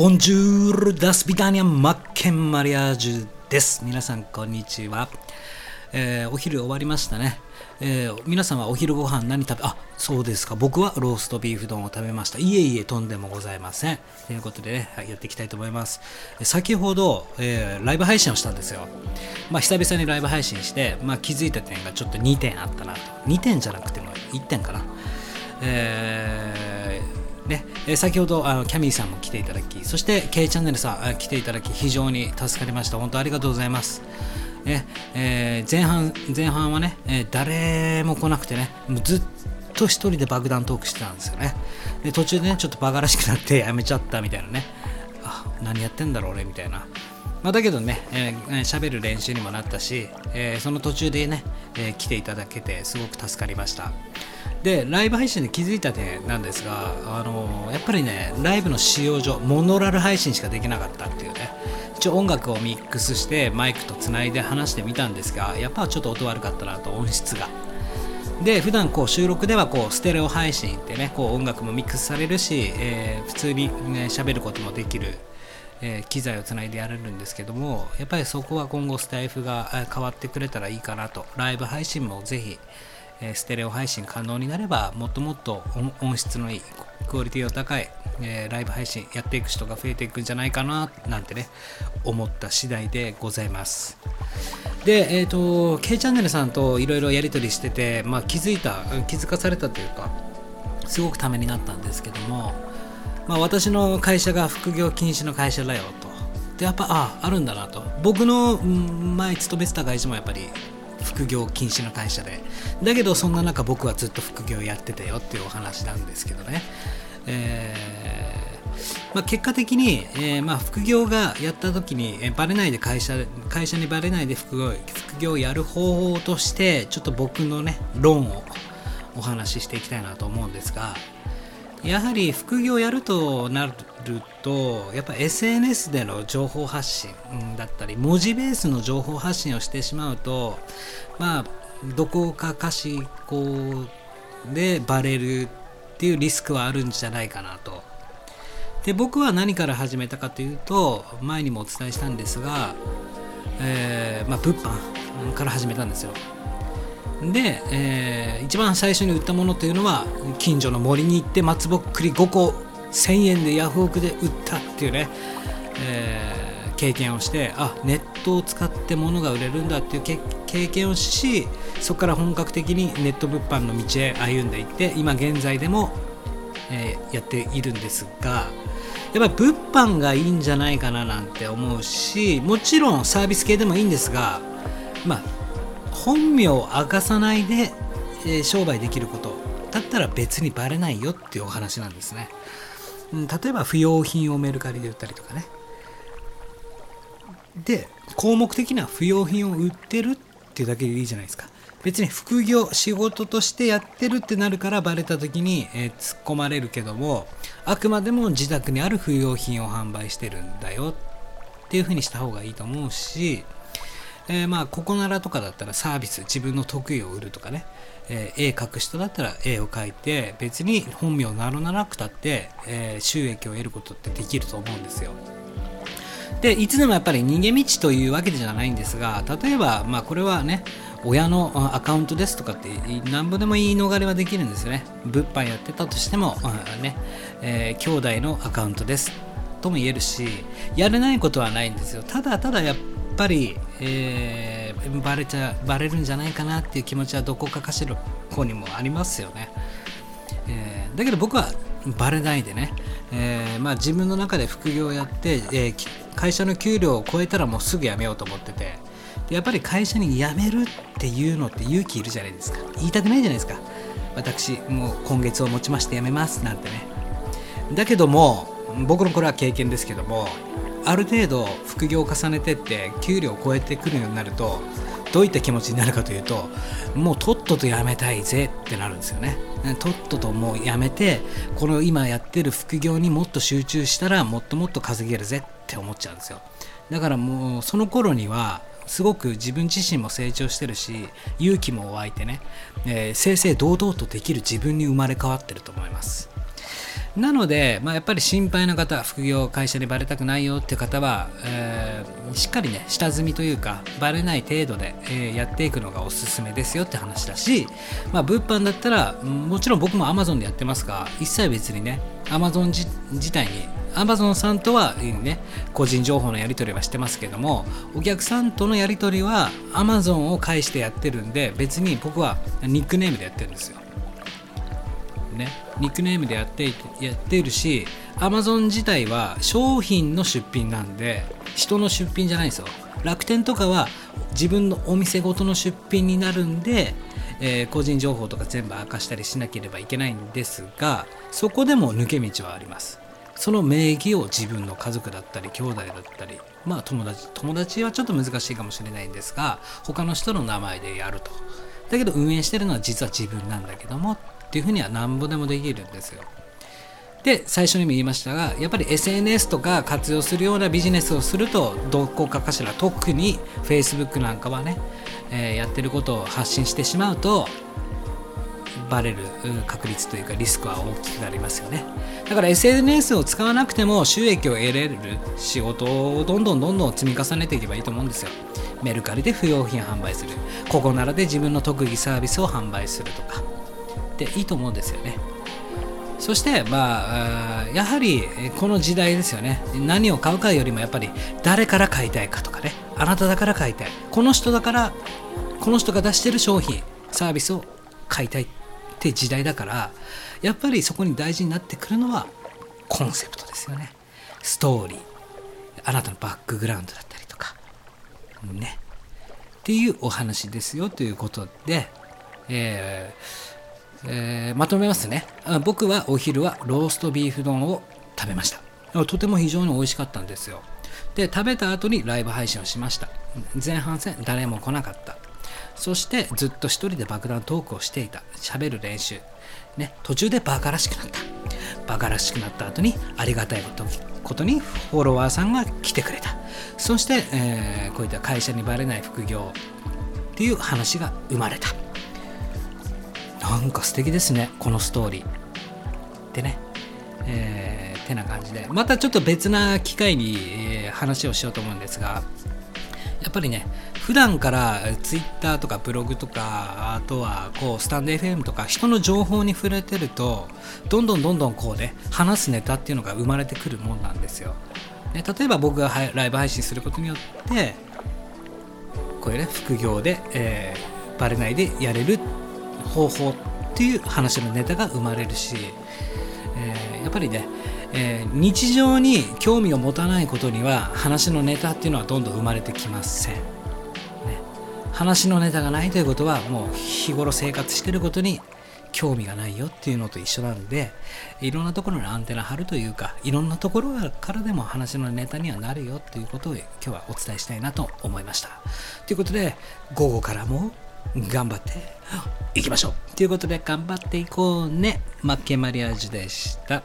ボンジュール、ダスビタニア、マッケンマリアージュです。皆さん、こんにちは。えー、お昼終わりましたね。えー、皆さんはお昼ご飯何食べ、あ、そうですか。僕はローストビーフ丼を食べました。いえいえ、とんでもございません。ということでね、やっていきたいと思います。先ほど、えー、ライブ配信をしたんですよ。まあ、久々にライブ配信して、まあ、気づいた点がちょっと2点あったなと。2点じゃなくても1点かな。えーね、え先ほどあのキャミーさんも来ていただき、そして K チャンネルさん来ていただき、非常に助かりました。本当ありがとうございます。ねえー、前半前半はね、えー、誰も来なくてね、もうずっと一人で爆弾トークしてたんですよね。で途中でね、ちょっとバカらしくなって やめちゃったみたいなね、あ何やってんだろう俺みたいな。まあ、だけどね、えー、喋る練習にもなったし、えー、その途中でね、えー、来ていただけてすごく助かりました。でライブ配信で気づいた点なんですが、あのやっぱりねライブの使用上モノラル配信しかできなかったっていうね。一応音楽をミックスしてマイクとつないで話してみたんですがやっぱちょっと音悪かったなと音質が。で普段こう収録ではこうステレオ配信ってねこう音楽もミックスされるし、えー、普通にね喋ることもできるえー、機材をつないでやれるんですけどもやっぱりそこは今後スタイフが変わってくれたらいいかなとライブ配信もぜひえステレオ配信可能になればもっともっと音質のいいクオリティの高い、え、ライブ配信やっていく人が増えていくんじゃないかななんてね思った次第でございます。でえっ、ー、と K チャンネルさんといろいろやり取りしてて、まあ、気づいた気づかされたというかすごくためになったんですけども、まあ、私の会社が副業禁止の会社だよと。でやっぱああるんだなと。僕の前勤めてた会社もやっぱり副業禁止の会社で。だけどそんな中僕はずっと副業やってたよっていうお話なんですけどね、えー、まあ、結果的に、えー、まあ、副業がやった時に、えー、バレないで会社会社にバレないで副業副業をやる方法としてちょっと僕のね論をお話ししていきたいなと思うんですがやはり副業やるとなるとやっぱ SNS での情報発信だったり文字ベースの情報発信をしてしまうとまあどこかかしこでバレるっていうリスクはあるんじゃないかなと。で僕は何から始めたかというと前にもお伝えしたんですが、えー、まあ、物販から始めたんですよ。で、えー、一番最初に売ったものというのは近所の森に行って松ぼっくり5個1000円でヤフオクで売ったっていうね、えー、経験をしてあネットを使って物が売れるんだっていう経験をしそこから本格的にネット物販の道へ歩んでいって今現在でも、えー、やっているんですがやっぱり物販がいいんじゃないかななんて思うしもちろんサービス系でもいいんですがまあ本名を明かさないで、えー、商売できること。だったら別にバレないよっていうお話なんですね、うん、例えば不用品をメルカリで売ったりとかね。で項目的には不用品を売ってるっていうだけでいいじゃないですか。別に副業仕事としてやってるってなるからバレた時に、えー、突っ込まれるけどもあくまでも自宅にある不用品を販売してるんだよっていうふうにした方がいいと思うしえー、まあここならとかだったらサービス自分の得意を売るとかね、えー、絵描く人だったら絵を描いて別に本名を名乗らなくたって、えー、収益を得ることってできると思うんですよ。でいつでもやっぱり逃げ道というわけじゃないんですが例えば、まあ、これはね親のアカウントですとかって何ぼでも言い逃れはできるんですよね。物販やってたとしても、ねえー、兄弟のアカウントですとも言えるしやれないことはないんですよ。ただただやっぱり、えー、バレちゃバレるんじゃないかなっていう気持ちはどこかかしらこにもありますよね、えー、だけど僕はバレないでね、えー、まあ、自分の中で副業をやって、え会社の給料を超えたらもうすぐ辞めようと思ってて。やっぱり会社に辞めるっていうのって勇気いるじゃないですか。言いたくないじゃないですか。私もう今月をもちまして辞めますなんてね。だけども僕のこれは経験ですけどもある程度副業を重ねてって給料を超えてくるようになるとどういった気持ちになるかというともうとっととやめたいぜってなるんですよね。とっとともうやめてこの今やってる副業にもっと集中したらもっともっと稼げるぜって思っちゃうんですよ。だからもうその頃にはすごく自分自身も成長してるし勇気も湧いてね、えー、正々堂々とできる自分に生まれ変わってると思います。なので、まあ、やっぱり心配な方副業会社にバレたくないよって方は、えー、しっかりね下積みというかバレない程度で、えー、やっていくのがおすすめですよって話だし、まあ、物販だったらもちろん僕も Amazon でやってますが一切別にね Amazon 自体にアマゾンさんとはね個人情報のやり取りはしてますけどもお客さんとのやり取りはアマゾンを介してやってるんで別に僕はニックネームでやってるんですよ。ねニックネームでやってやっているしアマゾン自体は商品の出品なんで人の出品じゃないんですよ。楽天とかは自分のお店ごとの出品になるんで、えー、個人情報とか全部明かしたりしなければいけないんですがそこでも抜け道はあります。その名義を自分の家族だったり兄弟だったりまあ友達友達はちょっと難しいかもしれないんですが他の人の名前でやると。だけど運営してるのは実は自分なんだけどもっていうふうにはなんぼでもできるんですよ。で最初にも言いましたがやっぱり SNS とか活用するようなビジネスをするとどこかかしら特に Facebook なんかはね、えー、やってることを発信してしまうとバレる確率というかリスクは大きくなりますよね。だから SNS を使わなくても収益を得れる仕事をどんどんどんどん積み重ねていけばいいと思うんですよ。メルカリで不用品販売する。ここならで自分の特技サービスを販売するとか。でいいと思うんですよね。そしてまあやはりこの時代ですよね。何を買うかよりもやっぱり誰から買いたいかとかね。あなただから買いたい。この人だからこの人が出してる商品サービスを買いたいって時代だからやっぱりそこに大事になってくるのはコンセプトですよね。ストーリー。あなたのバックグラウンドだったりとか。ね。っていうお話ですよということで、えーえー、まとめますね。僕はお昼はローストビーフ丼を食べました。とても非常に美味しかったんですよ。で食べた後にライブ配信をしました。前半戦誰も来なかった。そしてずっと一人で爆弾トークをしていた。喋る練習。ね途中でバカらしくなった。バカらしくなった後にありがたいことにフォロワーさんが来てくれた。そして、えー、こういった会社にバレない副業っていう話が生まれた。なんか素敵ですねこのストーリー。でねえー、てな感じで。またちょっと別な機会に、えー、話をしようと思うんですがやっぱりね普段からツイッターとかブログとかあとはこうスタンド FM とか人の情報に触れてるとどんどんどんどんこうね話すネタっていうのが生まれてくるもんなんですよ、ね、例えば僕がライブ配信することによってこういうね副業で、えー、バレないでやれる方法っていう話のネタが生まれるし、えー、やっぱりねえー、日常に興味を持たないことには話のネタっていうのはどんどん生まれてきません、ね、話のネタがないということはもう日頃生活してることに興味がないよっていうのと一緒なんでいろんなところにアンテナ張るというかいろんなところからでも話のネタにはなるよっていうことを今日はお伝えしたいなと思いました。ということで午後からも頑張っていきましょう。ということで頑張っていこうね。マッケマリアージュでした。